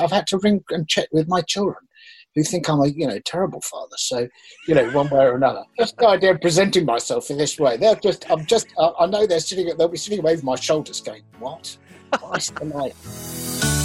I've had to ring and check with my children who think I'm a you know terrible father. So, you know, one way or another. Just the idea of presenting myself in this way. They're just I'm just I know they're sitting they'll be sitting away with my shoulders going, What? Christ alive.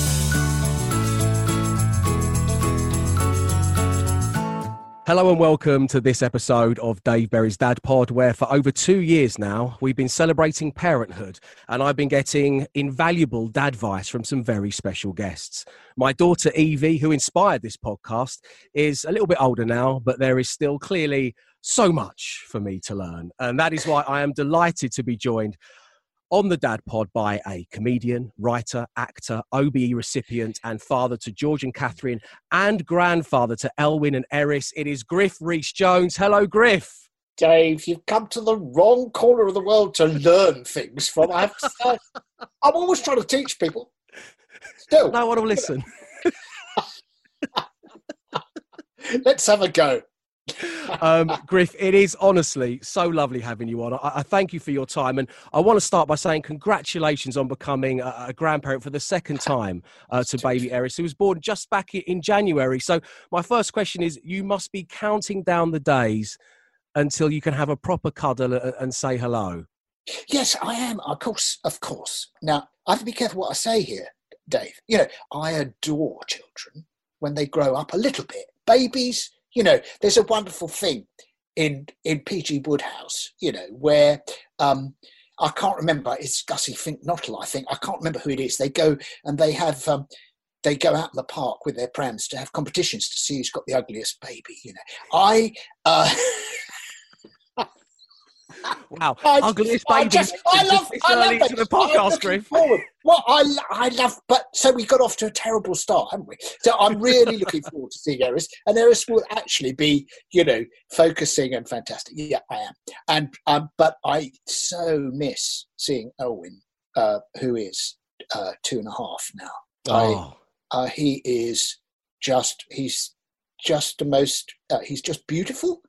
Hello and welcome to this episode of Dave Berry's Dad Pod, where for over two years now we've been celebrating parenthood, and I've been getting invaluable dad advice from some very special guests. My daughter Evie, who inspired this podcast, is a little bit older now, but there is still clearly so much for me to learn, and that is why I am delighted to be joined on the Dad Pod by a comedian, writer, actor, OBE recipient, and father to George and Catherine, and grandfather to Elwyn and Eris. It is Griff Rhys Jones. Hello, Griff. Dave, you've come to the wrong corner of the world to learn things from. I have to say, I'm always trying to teach people. Still, no one will listen. Let's have a go um, Griff, it is honestly so lovely having you on. I, I, thank you for your time. And I want to start by saying congratulations on becoming a, a grandparent for the second time uh, to baby Eris, who was born just back in January. So, my first question is you must be counting down the days until you can have a proper cuddle and, and say hello. Yes, I am. Of course, of course. Now, I have to be careful what I say here, Dave. You know, I adore children when they grow up a little bit. Babies, you know, there's a wonderful thing in in PG Wodehouse, you know, where um, I can't remember. It's Gussie Fink Nottle, I think. I can't remember who it is. They go and they have um, they go out in the park with their prams to have competitions to see who's got the ugliest baby. You know, I. Uh, Wow, I, ugliest baby. I, just, I love, I love that. the podcast, Forward. Well, I, I love, but so we got off to a terrible start, haven't we? So I'm really looking forward to seeing Eris, and Eris will actually be, you know, focusing and fantastic. Yeah, I am, and um, but I so miss seeing Elwyn, uh, who is uh, two and a half now. Oh. I, uh, he is just he's just the most uh, he's just beautiful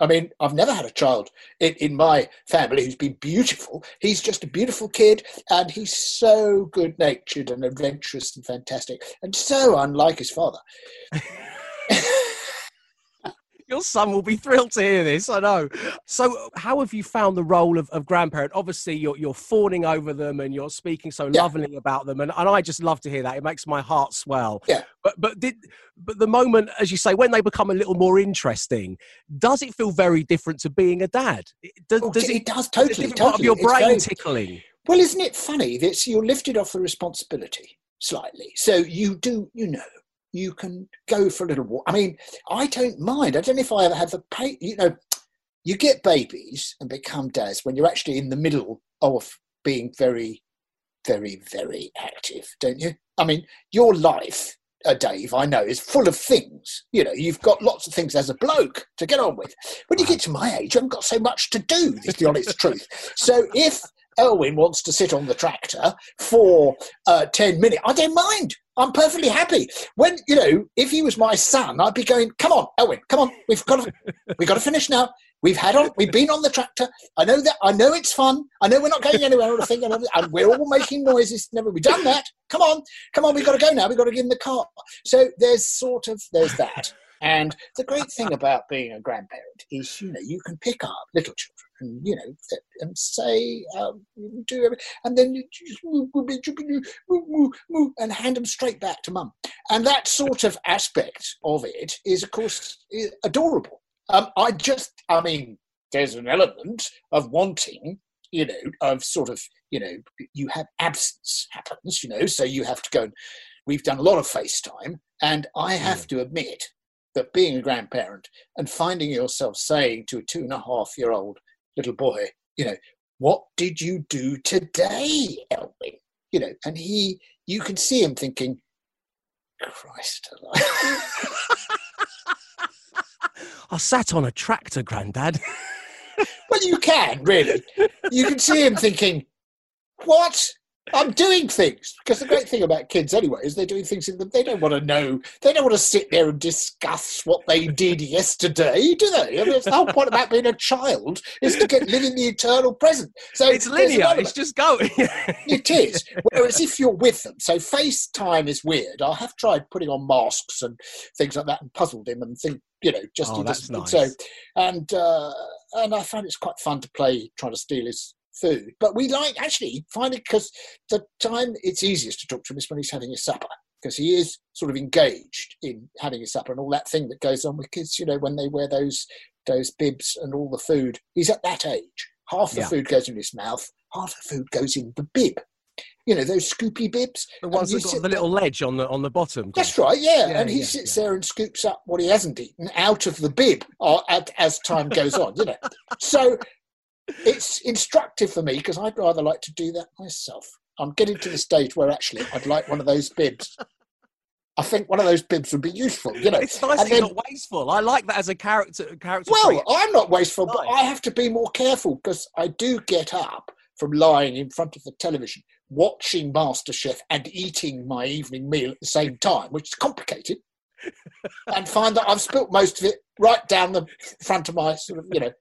I mean, I've never had a child in, in my family who's been beautiful. He's just a beautiful kid and he's so good natured and adventurous and fantastic and so unlike his father. Your son will be thrilled to hear this. I know. So, how have you found the role of, of grandparent? Obviously, you're, you're fawning over them and you're speaking so yeah. lovingly about them, and, and I just love to hear that. It makes my heart swell. Yeah. But but did but the moment, as you say, when they become a little more interesting, does it feel very different to being a dad? Does, oh, does it, it, does totally. totally. Part of your brain very, tickling. Well, isn't it funny that you're lifted off the responsibility slightly? So you do, you know, you can go for a little walk. I mean, I don't mind. I don't know if I ever have the pain. You know, you get babies and become dads when you're actually in the middle of being very, very, very active, don't you? I mean, your life, uh, Dave, I know, is full of things. You know, you've got lots of things as a bloke to get on with. When you get to my age, I haven't got so much to do, is the honest truth. So if Elwyn wants to sit on the tractor for uh, 10 minutes, I don't mind. I'm perfectly happy. When, you know, if he was my son, I'd be going, come on, Elwyn, come on, we've got to, we've got to finish now. We've had on, we've been on the tractor. I know that, I know it's fun. I know we're not going anywhere or anything, and we're all making noises. Never, we've done that. Come on, come on, we've got to go now. We've got to get in the car. So there's sort of, there's that. And the great thing about being a grandparent is, you know, you can pick up little children and you know and say um, do everything, and then you just and hand them straight back to mum. And that sort of aspect of it is, of course, adorable. Um, I just, I mean, there's an element of wanting, you know, of sort of, you know, you have absence happens, you know, so you have to go and we've done a lot of FaceTime, and I have mm. to admit that being a grandparent and finding yourself saying to a two and a half year old little boy, you know, what did you do today, Elwyn? You know, and he, you can see him thinking, Christ alive. I sat on a tractor, Grandad. well, you can, really. You can see him thinking, what? I'm doing things because the great thing about kids anyway is they're doing things in them. They don't want to know. They don't want to sit there and discuss what they did yesterday, do they? I mean, it's the whole point about being a child is to get living the eternal present. So it's linear. It's just going. it is. Whereas if you're with them, so FaceTime is weird. I have tried putting on masks and things like that and puzzled him and think, you know, just oh, nice. So, and uh, and I find it's quite fun to play trying to steal his food. But we like actually find it because the time it's easiest to talk to him is when he's having his supper because he is sort of engaged in having his supper and all that thing that goes on with kids. You know, when they wear those those bibs and all the food, he's at that age. Half the Yeah. food goes in his mouth, half the food goes in the bib. You know those scoopy bibs. the ones that got the little ledge on the on the bottom. That's right, yeah. Yeah, and he yeah, sits there and scoops up what he hasn't eaten out of the bib uh, at, as time goes on, you know. So it's instructive for me because I'd rather like to do that myself. I'm getting to the stage where actually I'd like one of those bibs. I think one of those bibs would be useful, you know. It's nice And then- not wasteful. I like that as a character. Character. Well. I'm not wasteful, but I have to be more careful because I do get up from lying in front of the television, watching MasterChef and eating my evening meal at the same time, which is complicated, and find that I've spilt most of it right down the front of my sort of, you know,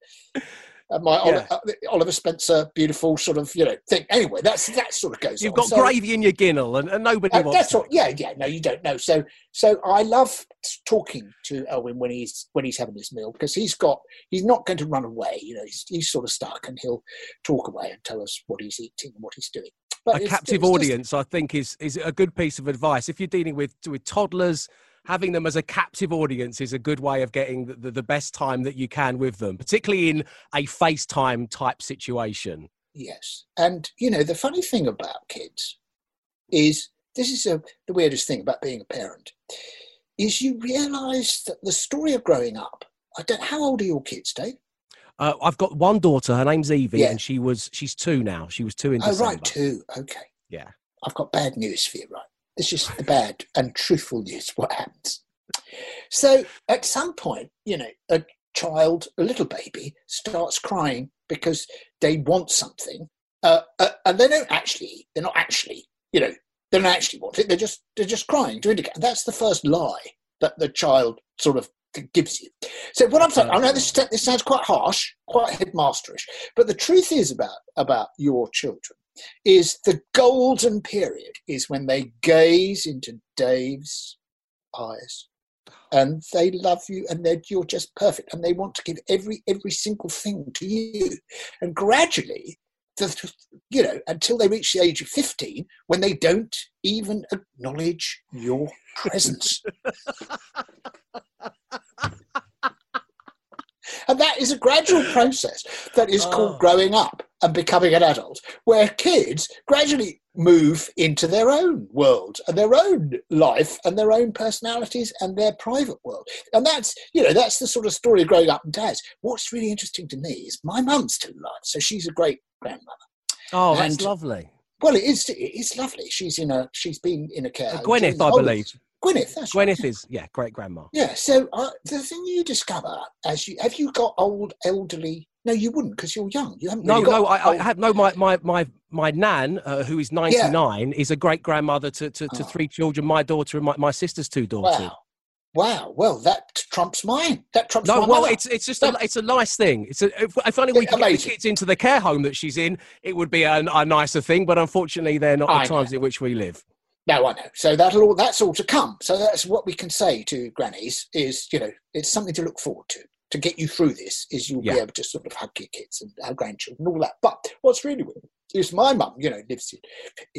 uh, my Yeah. uh, Oliver Spencer beautiful sort of, you know, thing. Anyway, that's that sort of goes You've on. got So- gravy in your ginnel, and, and nobody uh, wants. that's that. all. Yeah, yeah. No, you don't know. So, so I love talking to Elwyn when he's when he's having his meal because he's got he's not going to run away. You know, he's he's sort of stuck, and he'll talk away and tell us what he's eating and what he's doing. But a it's- captive it's just- audience, I think, is is a good piece of advice. If you're dealing with with toddlers, having them as a captive audience is a good way of getting the, the, the best time that you can with them, particularly in a FaceTime type situation. Yes, and you know the funny thing about kids is this is a, the weirdest thing about being a parent is you realise that the story of growing up. I don't. How old are your kids, Dave? Uh, I've got one daughter. Her name's Evie, Yeah. and she was she's two now. She was two in Oh, December. right, two. Okay. Yeah. I've got bad news for you, right? This is the bad and truthful news. What happens? So, at some point, you know, a child, a little baby, starts crying because they want something, uh, uh, and they don't actually. They're not actually. You know, they don't actually want it. They're just they're just crying to indicate. That's the first lie that the child sort of gives you. So what I'm saying, I know this this sounds quite harsh, quite headmasterish, but the truth is about about your children is the golden period is when they gaze into Dave's eyes. And they love you and they're, you're just perfect and they want to give every every single thing to you. And gradually the, you know until they reach the age of 15 when they don't even acknowledge your presence and that is a gradual process that is Oh. called growing up and becoming an adult where kids gradually move into their own world and their own life and their own personalities and their private world and that's you know that's the sort of story of growing up in dads what's really interesting to me is my mum's still alive so she's a great grandmother Oh, that's And- lovely. well it is it is lovely she's in a she's been in a care Gwyneth, I believe. Gwyneth that's right. Gwyneth is yeah, great grandma. Yeah. So uh, the thing you discover as you have you got old elderly? No, you wouldn't because you're young. You haven't. No, really got no, I, I have no. My my my my nan, uh, who is ninety nine, is a great grandmother to, to, to Oh. three children. My daughter and my, my sister's two daughters. Wow. Wow. Well, that trumps mine. That trumps mine. No, well, mother. it's it's just a, it's a nice thing. It's a if, if only Yeah, we could get the kids into the care home that she's in, it would be a, a nicer thing. But unfortunately, they're not I the times in which we live. No, I know. So that'll all that's all to come. So that's what we can say to grannies is, you know, it's something to look forward to. To get you through this is you'll Yeah. be able to sort of hug your kids and our grandchildren and all that. But what's really weird is my mum, you know, lives in,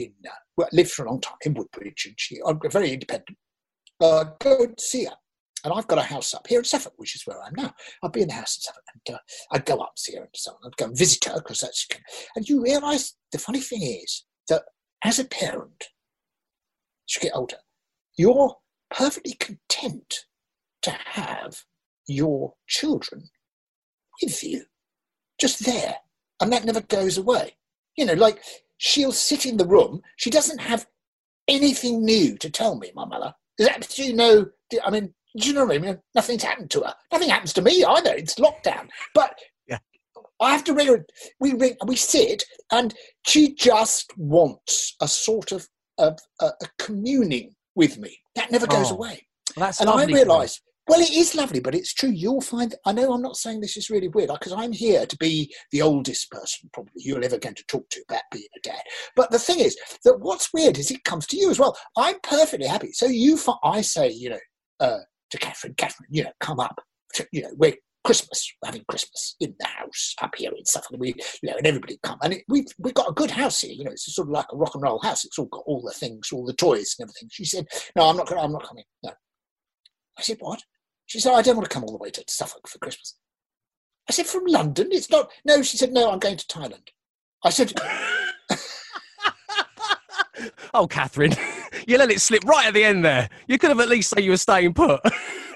in uh, well, lived for a long time in Woodbridge and she, I'm very independent. Uh, go and see her. And I've got a house up here in Suffolk, which is where I am now. I'd be in the house in Suffolk and uh, I'd go up and see her and so on. I'd go and visit her because that's. And you realise the funny thing is that as a parent, as you get older, you're perfectly content to have your children with you, just there. And that never goes away. You know, like she'll sit in the room, she doesn't have anything new to tell me, my mother. There's absolutely no, I mean, do you know what I mean? Nothing's happened to her. Nothing happens to me either. It's lockdown. But Yeah. I have to ring her. We ring, we sit, and she just wants a sort of a, a, a communing with me. That never goes Oh, away. That's and I realise, well, it is lovely, but it's true. You'll find. I know I'm not saying this is really weird because I'm here to be the oldest person probably you're ever going to talk to about being a dad. But the thing is that what's weird is it comes to you as well. I'm perfectly happy. So you, I say, you know, uh, to Catherine, Catherine, you know, come up. To, you know, we're Christmas, we're having Christmas in the house up here in Suffolk. We, you know, and everybody come, and it, we've we've got a good house here. You know, it's sort of like a rock and roll house. It's all got all the things, all the toys and everything. She said, "No, I'm not. Gonna, I'm not coming. No." I said, "What?" She said, "I don't want to come all the way to Suffolk for Christmas." I said, "From London? It's not." No, she said, "No, I'm going to Thailand." I said, oh, Catherine, you let it slip right at the end there. You could have at least said you were staying put.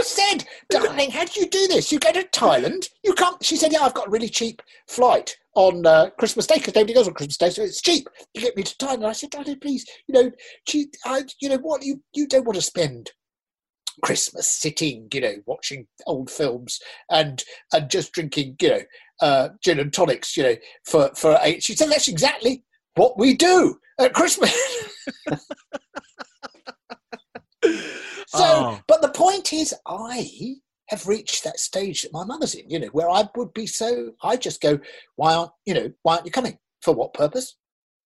I said, darling, how do you do this? You go to Thailand, you can't. She said, yeah, I've got a really cheap flight on uh, Christmas Day because nobody goes on Christmas Day, so it's cheap. You get me to Thailand. I said, darling, please, you know, she, I, you know what, you you don't want to spend Christmas sitting, you know, watching old films and and just drinking, you know, uh, gin and tonics, you know, for for eight. She said that's exactly what we do at Christmas. So, Oh. but the point is, I have reached that stage that my mother's in, you know, where I would be so, I just go, why aren't, you know, why aren't you coming? For what purpose?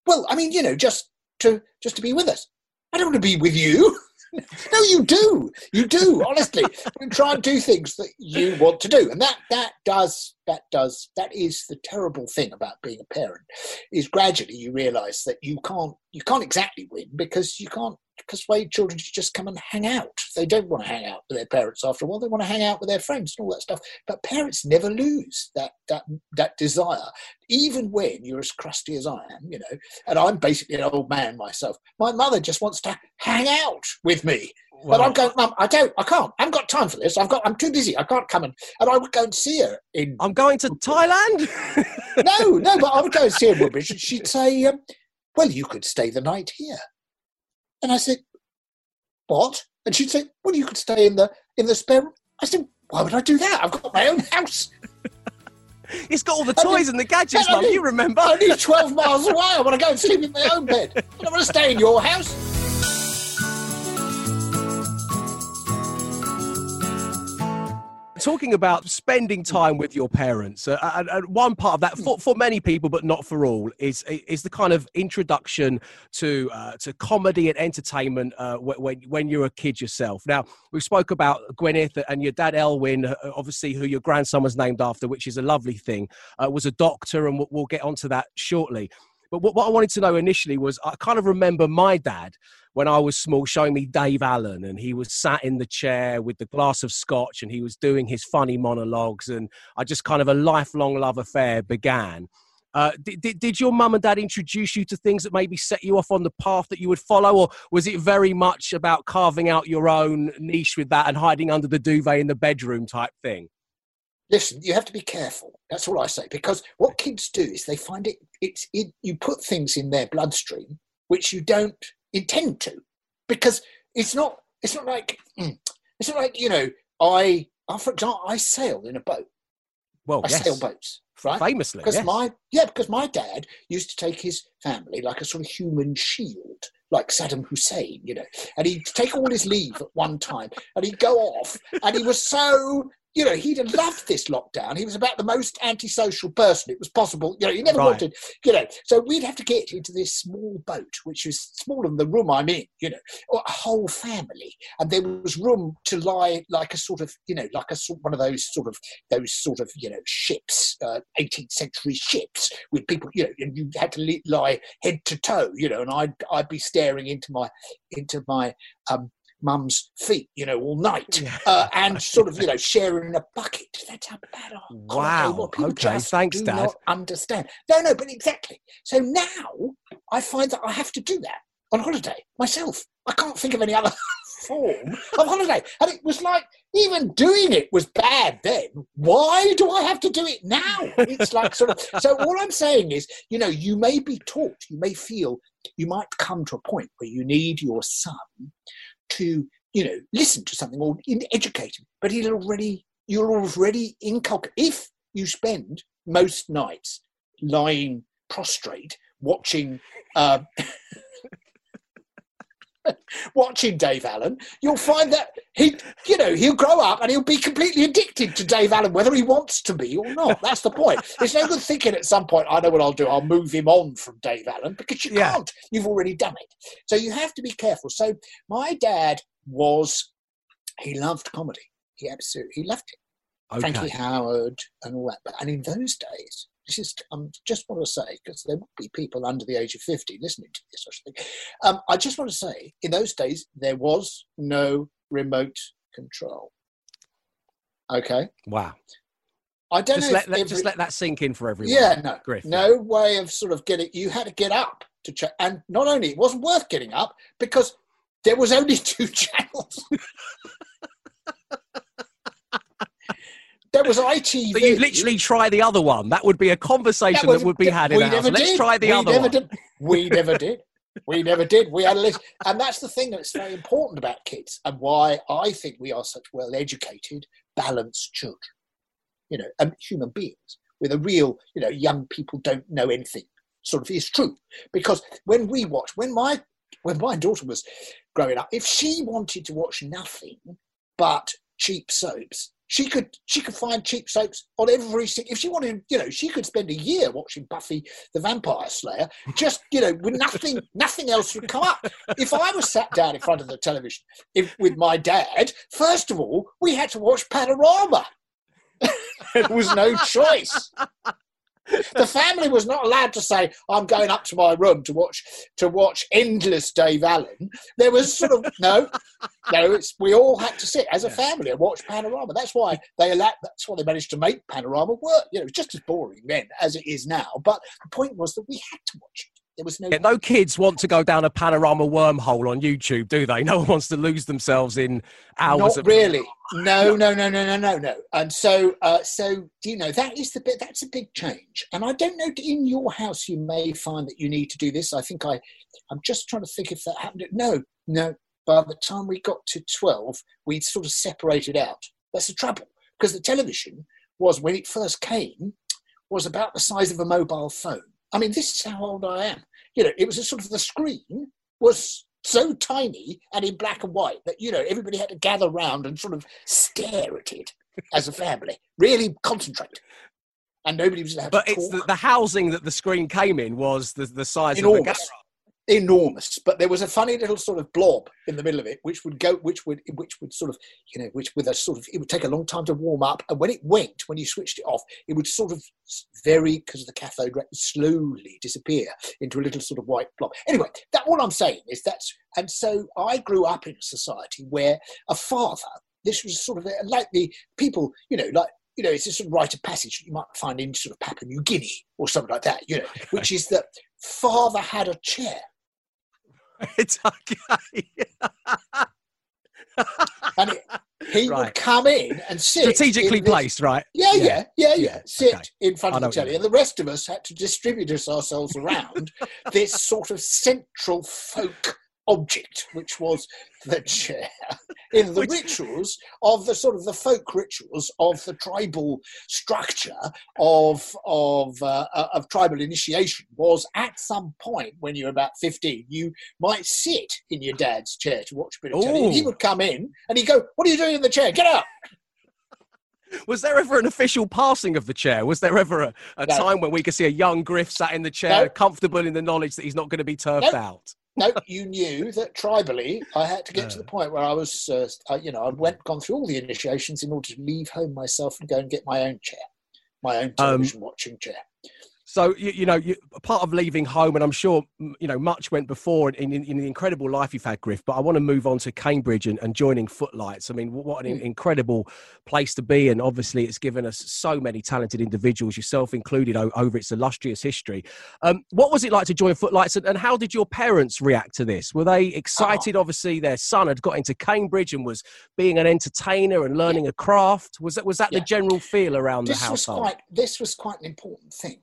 Well, I mean, you know, just to, just to be with us. I don't want to be with you. no, you do. You do, honestly. and try and do things that you want to do. And that, that does, that does, that is the terrible thing about being a parent is gradually you realize that you can't, you can't exactly win because you can't persuade children to just come and hang out. They don't want to hang out with their parents after a while. They want to hang out with their friends and all that stuff. But parents never lose that that that desire, even when you're as crusty as I am, you know. And I'm basically an old man myself. My mother just wants to hang out with me. but I'm going, Mum, I don't, I can't. I haven't got time for this. I've got, I'm too busy. I can't come and, and I would go and see her in. I'm going to Thailand. no, no, but I would go and see her in Woodbridge, and she'd say, um, "Well, you could stay the night here." And I said, "What?" And she'd say, "Well, you could stay in the in the spare room." I said, "Why would I do that? I've got my own house. it's got all the toys and the gadgets, Mum. You remember? Live twelve miles away. I want to go and sleep in my own bed. I don't want to stay in your house." Talking about spending time with your parents uh, and, and one part of that for, for many people but not for all is is the kind of introduction to uh, to comedy and entertainment uh, when when you're a kid yourself. Now we spoke about gwyneth and your dad elwyn uh, obviously who your grandson was named after which is a lovely thing uh, was a doctor and we'll, we'll get onto that shortly but what, what i wanted to know initially was i kind of remember my dad when I was small, showing me Dave Allen, and he was sat in the chair with the glass of scotch, and he was doing his funny monologues, and I just kind of a lifelong love affair began. Uh, did, did, did your mum and dad introduce you to things that maybe set you off on the path that you would follow, or was it very much about carving out your own niche with that and hiding under the duvet in the bedroom type thing? Listen, you have to be careful. That's all I say. Because what kids do is they find it. It's it, you put things in their bloodstream which you don't intend to, because it's not. It's not like mm, it's not like you know. I, I for example, I sail in a boat. Well, I yes, sail boats, right? famously, Because yes. my yeah, because my dad used to take his family like a sort of human shield, like Saddam Hussein, you know, and he'd take all his leave at one time and he'd go off, and he was so. You know, he'd have loved this lockdown. He was about the most antisocial person it was possible. You know, he never Right. wanted, you know. So we'd have to get into this small boat, which was smaller than the room I'm in, you know, or a whole family. And there was room to lie like a sort of, you know, like a sort one of those sort of those sort of you know ships, uh, 18th century ships with people, you know, and you had to lie head to toe, you know, and I'd I'd be staring into my into my um, mum's feet, you know, all night, Yeah. uh, and sort of you know sharing a bucket. That's how bad. I Wow. Okay, thanks, do Dad. Not understand? No, no, but exactly. So now I find that I have to do that on holiday myself. I can't think of any other form of holiday. And it was like, even doing it was bad then. Why do I have to do it now? It's like sort of. So, all I'm saying is, you know, you may be taught, you may feel, you might come to a point where you need your son to, you know, listen to something or educate him, but he'll already, you'll already inculcate. If you spend most nights lying prostrate watching uh, watching Dave Allen, you'll find that he, you know, he'll grow up and he'll be completely addicted to Dave Allen, whether he wants to be or not. That's the point. It's no good thinking at some point, I know what I'll do. I'll move him on from Dave Allen because you Yeah. can't. You've already done it. So you have to be careful. So my dad was, he loved comedy. He absolutely, he loved it. Okay. Frankie Howerd and all that. But and in those days, this is I um, just want to say because there would be people under the age of fifty listening to this. I should think. Um, I just want to say, in those days, there was no remote control. Okay, Wow. I don't Just know. let, let- every- just let that sink in for everyone. yeah, no, Griff. no way of sort of getting. You had to get up to check, and not only it wasn't worth getting up because there was only two channels. There was ITV. So you literally try the other one. That would be a conversation that, was- would be had in the house. never Let's try the we other never one. Did. We never did. We never did. We had a list, and that's the thing that's very important about kids, and why I think we are such well-educated, balanced children. You know, and human beings with a real, you know, young people don't know anything. Sort of is true because when we watch, when my when my daughter was growing up, if she wanted to watch nothing but cheap soaps, she could she could find cheap soaps on every single. If she wanted, you know, she could spend a year watching Buffy the Vampire Slayer. Just you know, with nothing nothing else would come up. If I was sat down in front of the television if, with my dad, first of all, we had to watch Panorama. there was no choice. The family was not allowed to say, "I'm going up to my room to watch to watch endless Dave Allen." There was sort of no, no. It's we all had to sit as a family and watch Panorama. That's why they allowed. That's why they managed to make Panorama work. You know, it was just as boring then as it is now. But the point was that we had to watch it. There was no. Yeah, no kids want to go down a panorama wormhole on YouTube, do they? No one wants to lose themselves in hours Not of really. No, no, no, no, no, no, no. And so, uh, so you know, that is the bit. That's a big change. And I don't know. In your house, you may find that you need to do this. I think I, I'm just trying to think if that happened. No, no. By the time we got to twelve, we'd sort of separated out. That's the trouble because the television was when it first came was about the size of a mobile phone. I mean, this is how old I am. You know, it was a sort of the screen was so tiny and in black and white that you know everybody had to gather round and sort of stare at it as a family, really concentrate, and nobody was allowed But it's the, the housing that the screen came in was the, the size of the garage. Enormous. But there was a funny little sort of blob in the middle of it, which would go, which would, which would sort of, you know, which with a sort of, it would take a long time to warm up, and when it went, when you switched it off, it would sort of very because of the cathode slowly disappear into a little sort of white blob. Anyway, that all I'm saying is that's, and so I grew up in a society where a father. This was sort of like the people, you know, like you know, it's a sort of rite of passage you might find in sort of Papua New Guinea or something like that, you know, which is that father had a chair It's okay. and it, he Right. would come in and sit Strategically this- placed, right? Yeah, Yeah. yeah, yeah, yeah. Sit okay. in front of the telly, and the rest of us had to distribute us ourselves around this sort of central folk object, which was the chair, in the Which- rituals of the sort of the folk rituals of the tribal structure of of uh, uh, of tribal initiation. Was at some point when you're about fifteen, you might sit in your dad's chair to watch a bit of telly, and he would come in and he'd go, "What are you doing in the chair? Get up!" Was there ever an official passing of the chair? Was there ever a, a No. time when we could see a young Griff sat in the chair, No. comfortable in the knowledge that he's not going to be turfed Nope. out? No, you knew that tribally, I had to get to the point where I was, uh, I, you know, I went gone through all the initiations in order to leave home myself and go and get my own chair, my own Um, television watching chair. So you, you know, you, part of leaving home, and I'm sure you know much went before in, in, in the incredible life you've had, Griff. But I want to move on to Cambridge and, and joining Footlights. I mean, what an Mm. incredible place to be, and obviously it's given us so many talented individuals, yourself included, o- over its illustrious history. Um, what was it like to join Footlights, and, and how did your parents react to this? Were they excited? Obviously, their son had got into Cambridge and was being an entertainer and learning a craft. Was that was that Yeah. the general feel around This the was household? quite, this was quite an important thing.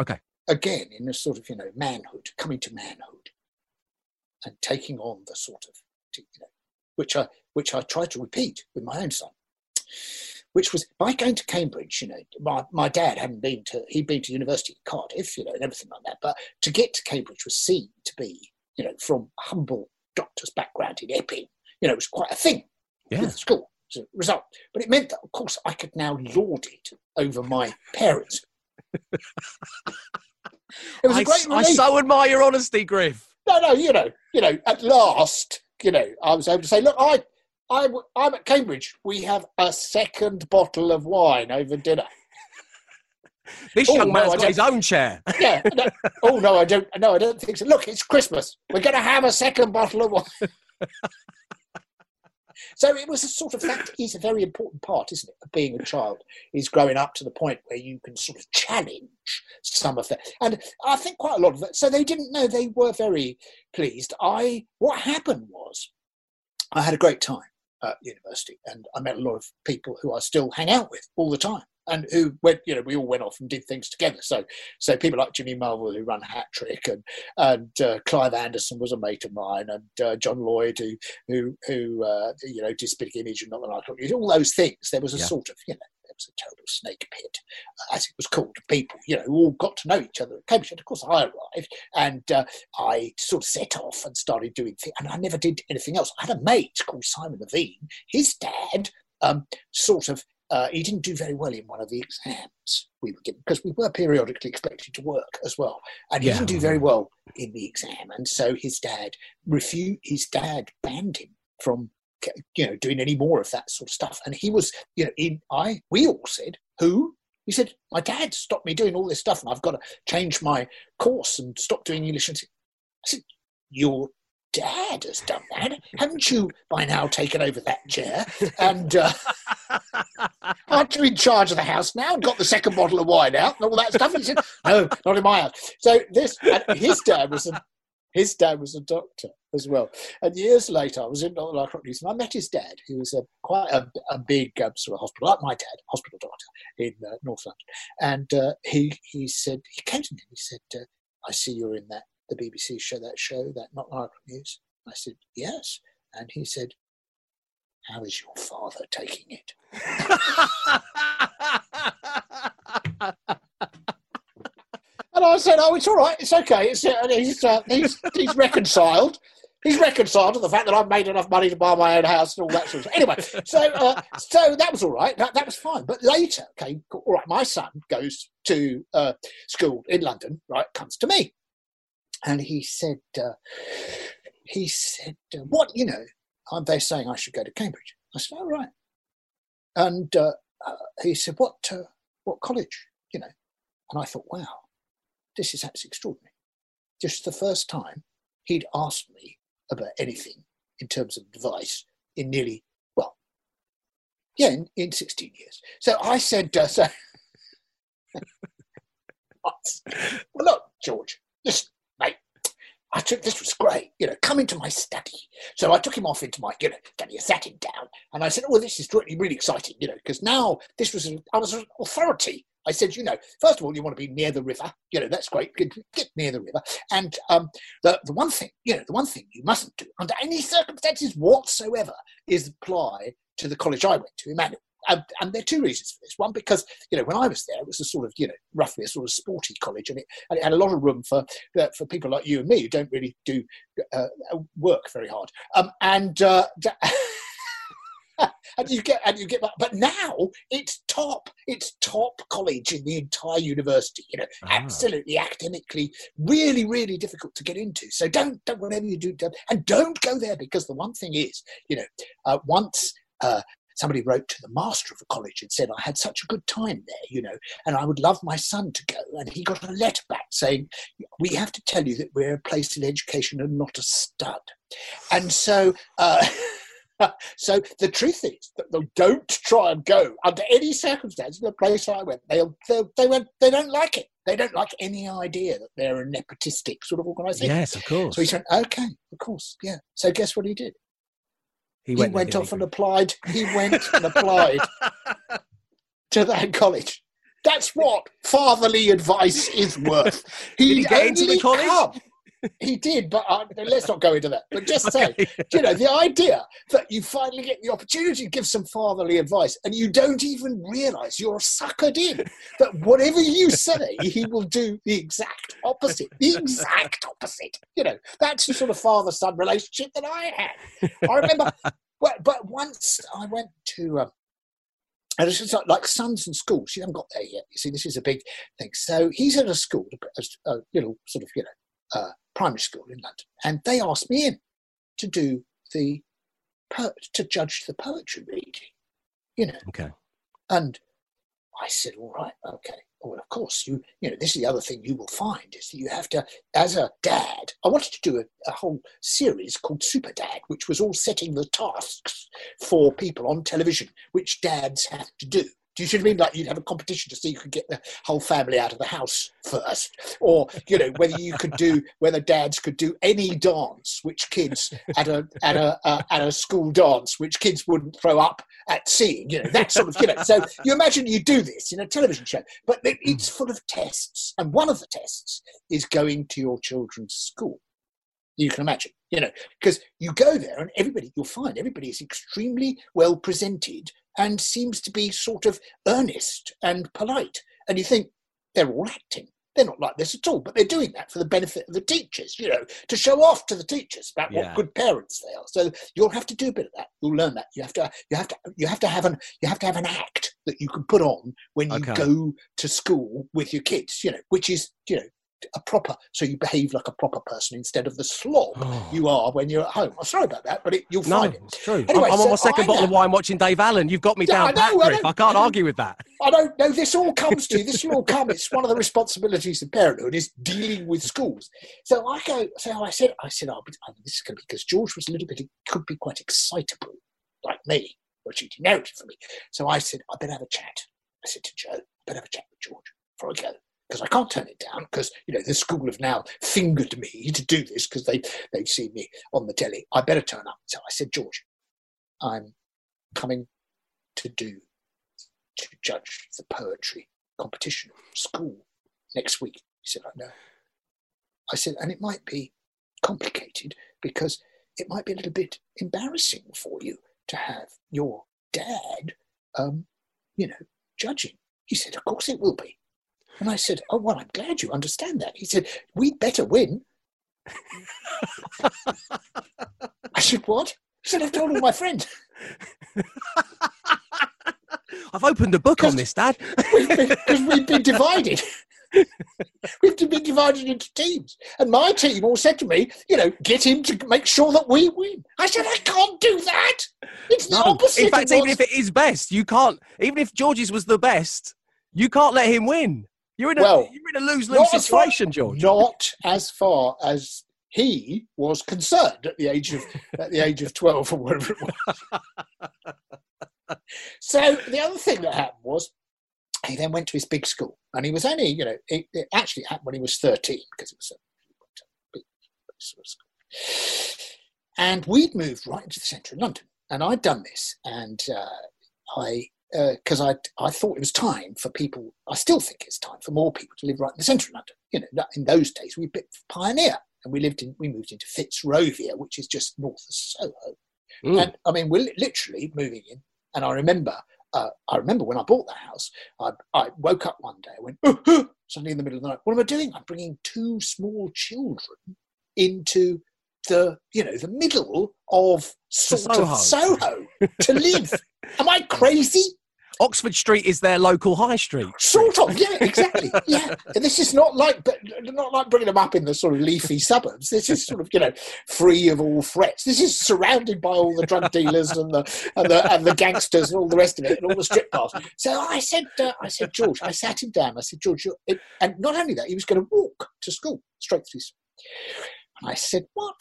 Okay. Again, in a sort of, you know, manhood, coming to manhood, and taking on the sort of, you know, which I, which I tried to repeat with my own son. which was by going to Cambridge, you know, my, my dad hadn't been to, he'd been to university in Cardiff, you know, and everything like that. But to get to Cambridge was seen to be, you know, from humble doctor's background in Epping, you know, it was quite a thing Yeah. with the school as a result. But it meant that, of course, I could now hmm. lord it over my parents. It was I, a great I so admire your honesty, Griff. No, no, you know, you know, at last, you know, I was able to say, look, I, I, I'm at Cambridge. We have a second bottle of wine over dinner. This Oh, young no, man's I got his own chair. Yeah. no, oh no, I don't. No, I don't think so. Look, it's Christmas. We're going to have a second bottle of wine. So it was a sort of that is a very important part, isn't it, of being a child? Is growing up to the point where you can sort of challenge some of that, and I think quite a lot of it. So they didn't know. They were very pleased. I what happened was, I had a great time at university, and I met a lot of people who I still hang out with all the time. And who went, you know, we all went off and did things together. So so people like Jimmy Mulville who run Hat Trick, and and uh, Clive Anderson was a mate of mine, and uh, John Lloyd who who who uh, you know did Spitting Image and not could use all those things. There was a Yeah. sort of you know there was a terrible snake pit, uh, as it was called. People you know who all got to know each other at Cambridge. And of course, I arrived and uh, I sort of set off and started doing things, and I never did anything else. I had a mate called Simon Levine. His dad um, sort of uh, he didn't do very well in one of the exams we were given because we were periodically expected to work as well, and he Yeah. didn't do very well in the exam, and so his dad refused. His dad banned him from you know doing any more of that sort of stuff, and he was you know in I we all said who. He said, "My dad stopped me doing all this stuff, and I've got to change my course and stop doing English." And I said, "Your dad has done that. Haven't you by now taken over that chair? And uh, aren't you in charge of the house now? Got the second bottle of wine out and all that stuff? And he said, no, not in my house. So this, his dad was a, his dad was a doctor as well. And years later, I was in Not the Nine O'Clock News and I met his dad, who was a quite a, a big um, sort of hospital, like my dad, hospital doctor in uh, North London. And uh, he he said he came to me. and He said, uh, "I see you're in that the BBC show, that show, that Not the Nine O'Clock News." I said, "Yes." And he said, "How is your father taking it?" And I said, "Oh, it's all right. It's okay. It's uh, he's, uh, he's he's reconciled. He's reconciled to the fact that I've made enough money to buy my own house and all that sort of. Thing. Anyway, so uh, so that was all right. That that was fine. But later, okay, all right. My son goes to uh, school in London. Right, comes to me, and he said, uh, he said, uh, what you know? Are they saying I should go to Cambridge? I said, all right. And uh, uh, he said, what uh, what college? You know, and I thought, wow, this is absolutely extraordinary. Just the first time he'd asked me about anything in terms of advice in nearly, well, yeah, in, in 16 years. So I said, uh, so, well, look, George, listen, I took, this was great, you know, come into my study. So I took him off into my, you know, study, I sat him down and I said, oh, this is really, really exciting, you know, because now this was, an, I was an authority I said, you know, first of all, you want to be near the river. You know, that's great. Get, near the river. And um, the, the one thing, you know, the one thing you mustn't do under any circumstances whatsoever is apply to the college I went to, Emmanuel. And, and there are two reasons for this. One, because, you know, when I was there, it was a sort of, you know, roughly a sort of sporty college and it, and it had a lot of room for, uh, for people like you and me who don't really do uh, work very hard. Um, and, uh, and you get and you get but now it's top it's top college in the entire university you know Ah. absolutely academically really really difficult to get into so don't don't whatever you do don't, and don't go there because the one thing is you know uh, once uh, somebody wrote to the master of the college and said i had such a good time there you know and i would love my son to go and he got a letter back saying we have to tell you that we're a place in education and not a stud and so uh, so the truth is that they don't try and go under any circumstance in the place I went. They'll, they'll they won't they don't like it. They don't like any idea that they're a nepotistic sort of organisation. yes, of course. So he said, okay, of course, yeah. So guess what he did? He He went, went, off and applied. He went and applied to that college. That's what fatherly advice is worth. Did he get into the college? come- he did, but uh, let's not go into that. But just Okay. say, you know, the idea that you finally get the opportunity to give some fatherly advice and you don't even realize you're suckered in, that whatever you say, he will do the exact opposite. The exact opposite. You know, that's the sort of father son relationship that I had. I remember, well, but once I went to, um, and it's just like, like sons and schools. You haven't got there yet. You see, this is a big thing. So he's at a school, a, a little sort of, you know, uh, primary school in London, and they asked me in to do the po- to judge the poetry reading, you know. Okay. And I said, all right, okay. Well, of course, you you know, this is the other thing you will find is that you have to, as a dad, I wanted to do a, a whole series called Super Dad, which was all setting the tasks for people on television, which dads have to do. Do you see what I mean? Like you'd have a competition to see who could get the whole family out of the house first, or you know whether you could do whether dads could do any dance which kids at a at a uh, at a school dance which kids wouldn't throw up at seeing. You know that sort of you know. So you imagine you do this in a television show, but it- it's full of tests, and one of the tests is going to your children's school. You can imagine, you know, because you go there and everybody, you'll find everybody is extremely well presented and seems to be sort of earnest and polite. And you think they're all acting. They're not like this at all, but they're doing that for the benefit of the teachers, you know, to show off to the teachers about Yeah. what good parents they are. So you'll have to do a bit of that. You'll learn that. You have to, you have to, you have to have an, you have to have an act that you can put on when you Okay. go to school with your kids, you know, which is, you know, a proper. So you behave like a proper person instead of the slob Oh. you are when you're at home. I'm sorry about that, but it, you'll No, find it. it's true. Anyway, I'm, I'm on my second I bottle of wine watching Dave Allen. You've got me Yeah, down I pat, know, I. I can't argue with that. I don't know. This all comes to you. This will all come. It's one of the responsibilities of parenthood is dealing with schools. So I go. So I said, I said, oh, but I- this is going to be because George was a little bit. He could be quite excitable, like me, which he inherited for me. So I said, I better have a chat. I said to Joe, I better have a chat with George before I go. Because I can't turn it down. Because you know the school have now fingered me to do this because they they've seen me on the telly. I better turn up. So I said, George, I'm coming to do to judge the poetry competition school next week. He said, I know. I said, and it might be complicated because it might be a little bit embarrassing for you to have your dad, um, you know, judging. He said, Of course it will be. And I said, Oh, well, I'm glad you understand that. He said, We'd better win. I said, What? He said, I've told all my friends. I've opened a book on this, Dad. because we've been divided. we've been divided into teams. And my team all said to me, you know, get him to make sure that we win. I said, I can't do that. It's the opposite. In fact, even if it is best, you can't. Even if George's was the best, you can't let him win. You're in a Well, you're in a lose lose as far- situation, George. not as far as he was concerned at the age of at the age of 12 or whatever it was. so the other thing that happened was he then went to his big school and he was only, you know, it, it actually happened when he was 13 because it was a big sort of school. And we'd moved right into the centre of London and I'd done this and uh, I because I I thought it was time for people. I still think it's time for more people to live right in the centre of London. You know, in those days we bit pioneer, and we lived in we moved into Fitzrovia, which is just north of Soho. Mm. And I mean, we're literally moving in. And I remember, uh, I remember when I bought the house, I, I woke up one day, I went "Oh, oh," suddenly in the middle of the night. What am I doing? I'm bringing two small children into the you know the middle of sort of Soho. Soho to live. Am I crazy? Oxford Street is their local high street. Sort of, yeah, exactly, yeah. This is not like, not like bringing them up in the sort of leafy suburbs. This is sort of, you know, free of all threats. This is surrounded by all the drug dealers and the and the and the gangsters and all the rest of it and all the strip bars. So I said, uh, I said, George, I sat him down. I said, George, and not only that, he was going to walk to school straight through. And I said, what?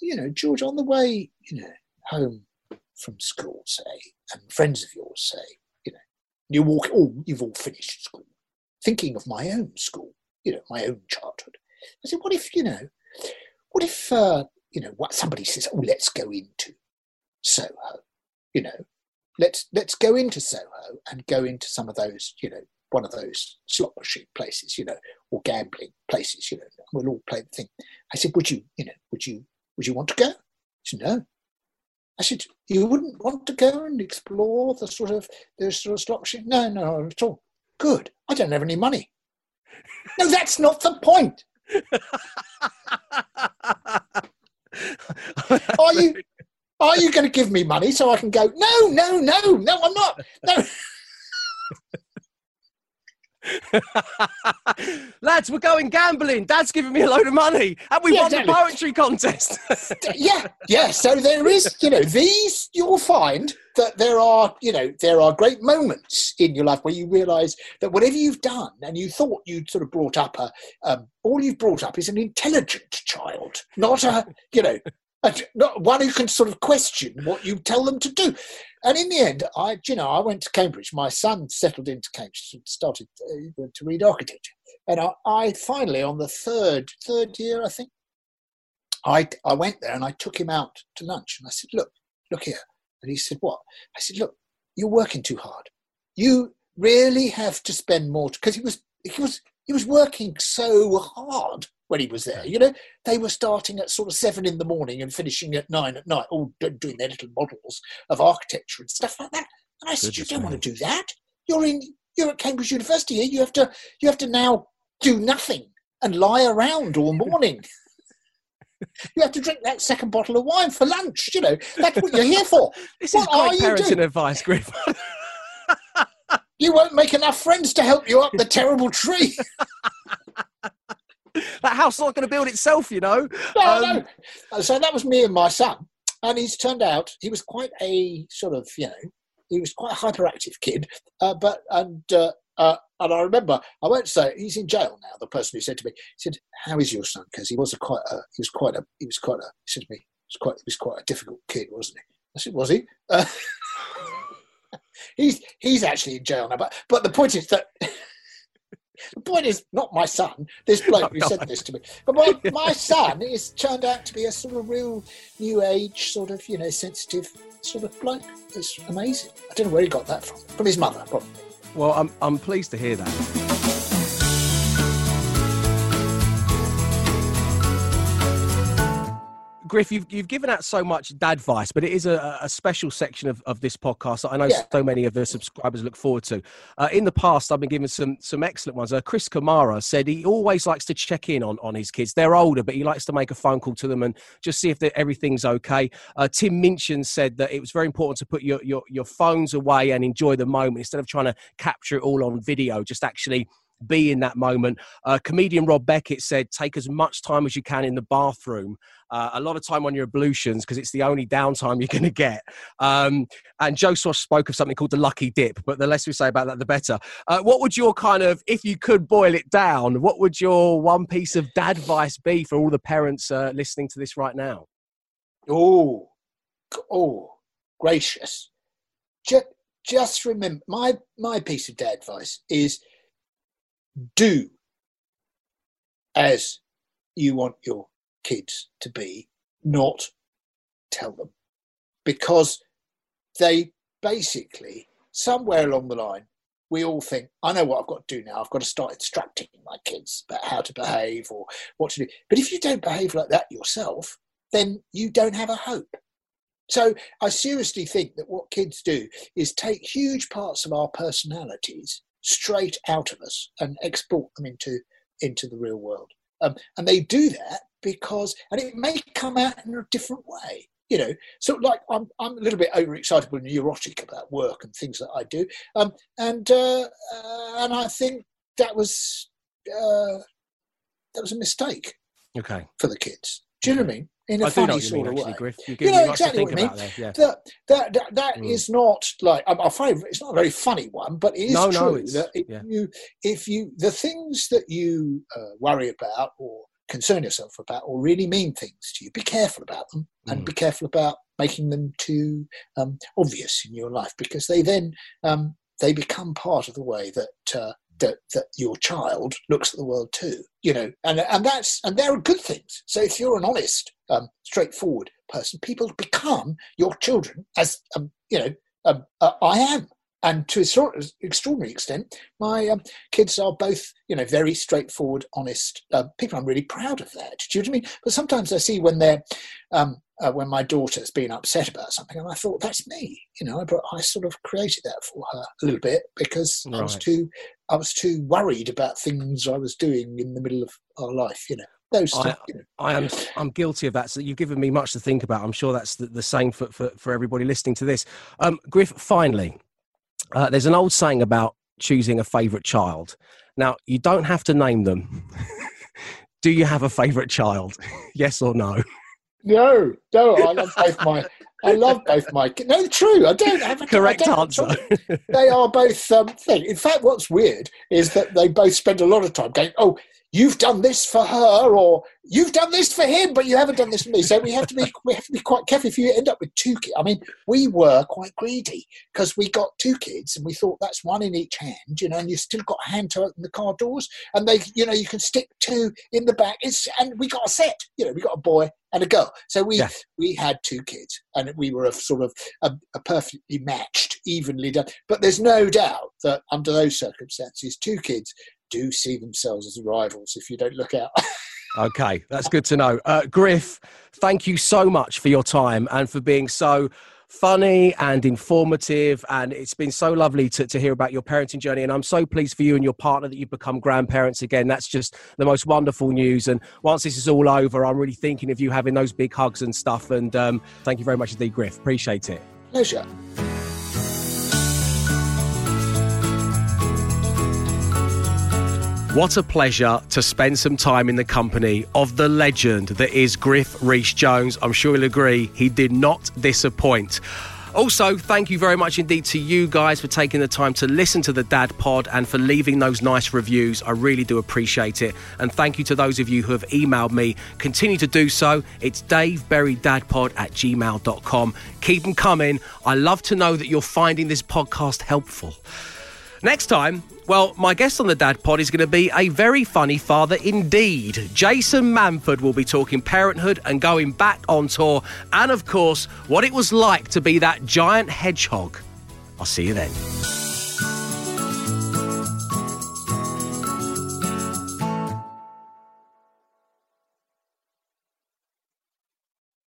You know, George, on the way, you know, home from school, say, and friends of yours say, you know, you walk, oh, you've all finished school. Thinking of my own school, you know, my own childhood. I said, what if, you know, what if, uh, you know, what somebody says, oh, let's go into Soho, you know, let's let's go into Soho and go into some of those, you know, one of those slot machine places, you know, or gambling places, you know. We'll all play the thing. I said, would you, you know, would you, would you want to go? He said, no. I said, you wouldn't want to go and explore the sort of the sort of slot machine? No, no, not at all. Good. I don't have any money. no, that's not the point. are you are you going to give me money so I can go? No, no, no, no, I'm not. No. Lads, we're going gambling. Dad's giving me a load of money. And we yeah, won exactly. the poetry contest. yeah, yeah. So there is, you know, these you'll find that there are, you know, there are great moments in your life where you realise that whatever you've done and you thought you'd sort of brought up a, um, all you've brought up is an intelligent child, not a, you know, a, not one who can sort of question what you tell them to do. And in the end, I, you know, I went to Cambridge. My son settled into Cambridge and started uh, to read architecture. And I, I, finally, on the third third year, I think, I I went there and I took him out to lunch and I said, "Look, look here." And he said, "What?" I said, "Look, you're working too hard. You really have to spend more." Because he was he was he was working so hard when he was there. You know, they were starting at sort of seven in the morning and finishing at nine at night, all doing their little models of architecture and stuff like that. And I said, you don't want to do that. You're in. You're at Cambridge University. You have to. You have to now do nothing and lie around all morning. you have to drink that second bottle of wine for lunch. You know, that's what you're here for. this what is great parenting advice, Griff. you won't make enough friends to help you up the terrible tree. That house is not going to build itself, you know. No, um, no. So that was me and my son, and he's turned out he was quite a sort of you know he was quite a hyperactive kid, uh, but and. Uh, uh, and I remember, I won't say he's in jail now. The person who said to me, he said, "How is your son?" Because he was a quite, a, he was quite a, he was quite a. He said to me, "He was quite, he was quite a difficult kid, wasn't he?" I said, "Was he?" Uh, he's he's actually in jail now. But but the point is that the point is not my son. This bloke who oh, said this to me, but my, my son is turned out to be a sort of real new age, sort of you know sensitive sort of bloke. It's amazing. I don't know where he got that from. From his mother, probably. Well, I'm I'm pleased to hear that. Griff, you've, you've given out so much dad advice, but it is a, a special section of, of this podcast that I know yeah. so many of the subscribers look forward to. Uh, in the past, I've been given some some excellent ones. Uh, Chris Kamara said he always likes to check in on, on his kids. They're older, but he likes to make a phone call to them and just see if everything's okay. Uh, Tim Minchin said that it was very important to put your, your, your phones away and enjoy the moment instead of trying to capture it all on video, just actually be in that moment. Uh, comedian Rob Beckett said, take as much time as you can in the bathroom. Uh, a lot of time on your ablutions because it's the only downtime you're going to get. Um, and Joe Swash spoke of something called the lucky dip, but the less we say about that, the better. Uh, what would your kind of, if you could boil it down, what would your one piece of dad advice be for all the parents uh, listening to this right now? Oh, oh, gracious. Just, just remember, my, my piece of dad advice is do as you want your kids to be, not tell them. Because they basically, somewhere along the line, we all think, I know what I've got to do now. I've got to start instructing my kids about how to behave or what to do. But if you don't behave like that yourself, then you don't have a hope. So I seriously think that what kids do is take huge parts of our personalities straight out of us and export them into into the real world. Um, and they do that because, and it may come out in a different way. You know, so like I'm, I'm a little bit overexcitable and neurotic about work and things that I do, um, and uh, uh, and I think that was uh, that was a mistake. Okay. For the kids, do you know what I mean? In a I funny sort of way. Griff. You, you know exactly what I mean. Yeah. That that that, that mm. is not like I'm afraid it's not a very funny one, but it is no, true no, that if yeah. you if you the things that you uh, worry about or concern yourself about or really mean things to you, be careful about them mm. and be careful about making them too um, obvious in your life because they then um, they become part of the way that uh, that that your child looks at the world too you know and and that's and there are good things so if you're an honest um, straightforward person people become your children as um, you know um, uh, i am and to a sort of extraordinary extent, my um, kids are both, you know, very straightforward, honest uh, people. I'm really proud of that. Do you know what I mean? But sometimes I see when they're, um, uh, when my daughter's been upset about something, and I thought that's me. You know, but I sort of created that for her a little bit because right. I was too, I was too worried about things I was doing in the middle of our life. You know. Those I, you know. I am I'm guilty of that. So you've given me much to think about. I'm sure that's the, the same for, for, for everybody listening to this. Um, Griff, finally, uh, there's an old saying about choosing a favourite child. Now, you don't have to name them. Do you have a favourite child? yes or no? No, no. I love both my. I love both my. No, true. I don't have a correct answer. they are both um, thing. In fact, what's weird is that they both spend a lot of time going, "Oh, you've done this for her or you've done this for him but you haven't done this for me. So we have to be we have to be quite careful if you end up with two kids i mean we were quite greedy because we got two kids and we thought that's one in each hand you know and you still got a hand to open the car doors and they you know you can stick two in the back. It's and we got a set you know we got a boy and a girl. So we we had two kids and we were a sort of a, a perfectly matched evenly done. But there's no doubt that under those circumstances two kids do see themselves as rivals if you don't look out. okay, that's good to know. Uh, Griff, thank you so much for your time and for being so funny and informative. And it's been so lovely to, to hear about your parenting journey. And I'm so pleased for you and your partner that you've become grandparents again. That's just the most wonderful news. And once this is all over, I'm really thinking of you having those big hugs and stuff. And um, thank you very much indeed, Griff. Appreciate it. Pleasure. What a pleasure to spend some time in the company of the legend that is Griff Rhys Jones. I'm sure you'll agree he did not disappoint. Also, thank you very much indeed to you guys for taking the time to listen to the Dad Pod and for leaving those nice reviews. I really do appreciate it. And thank you to those of you who have emailed me. Continue to do so. It's daveberrydadpod at gmail.com. Keep them coming. I love to know that you're finding this podcast helpful. Next time, well, my guest on the Dad Pod is going to be a very funny father indeed. Jason Manford will be talking parenthood and going back on tour, and of course, what it was like to be that giant hedgehog. I'll see you then.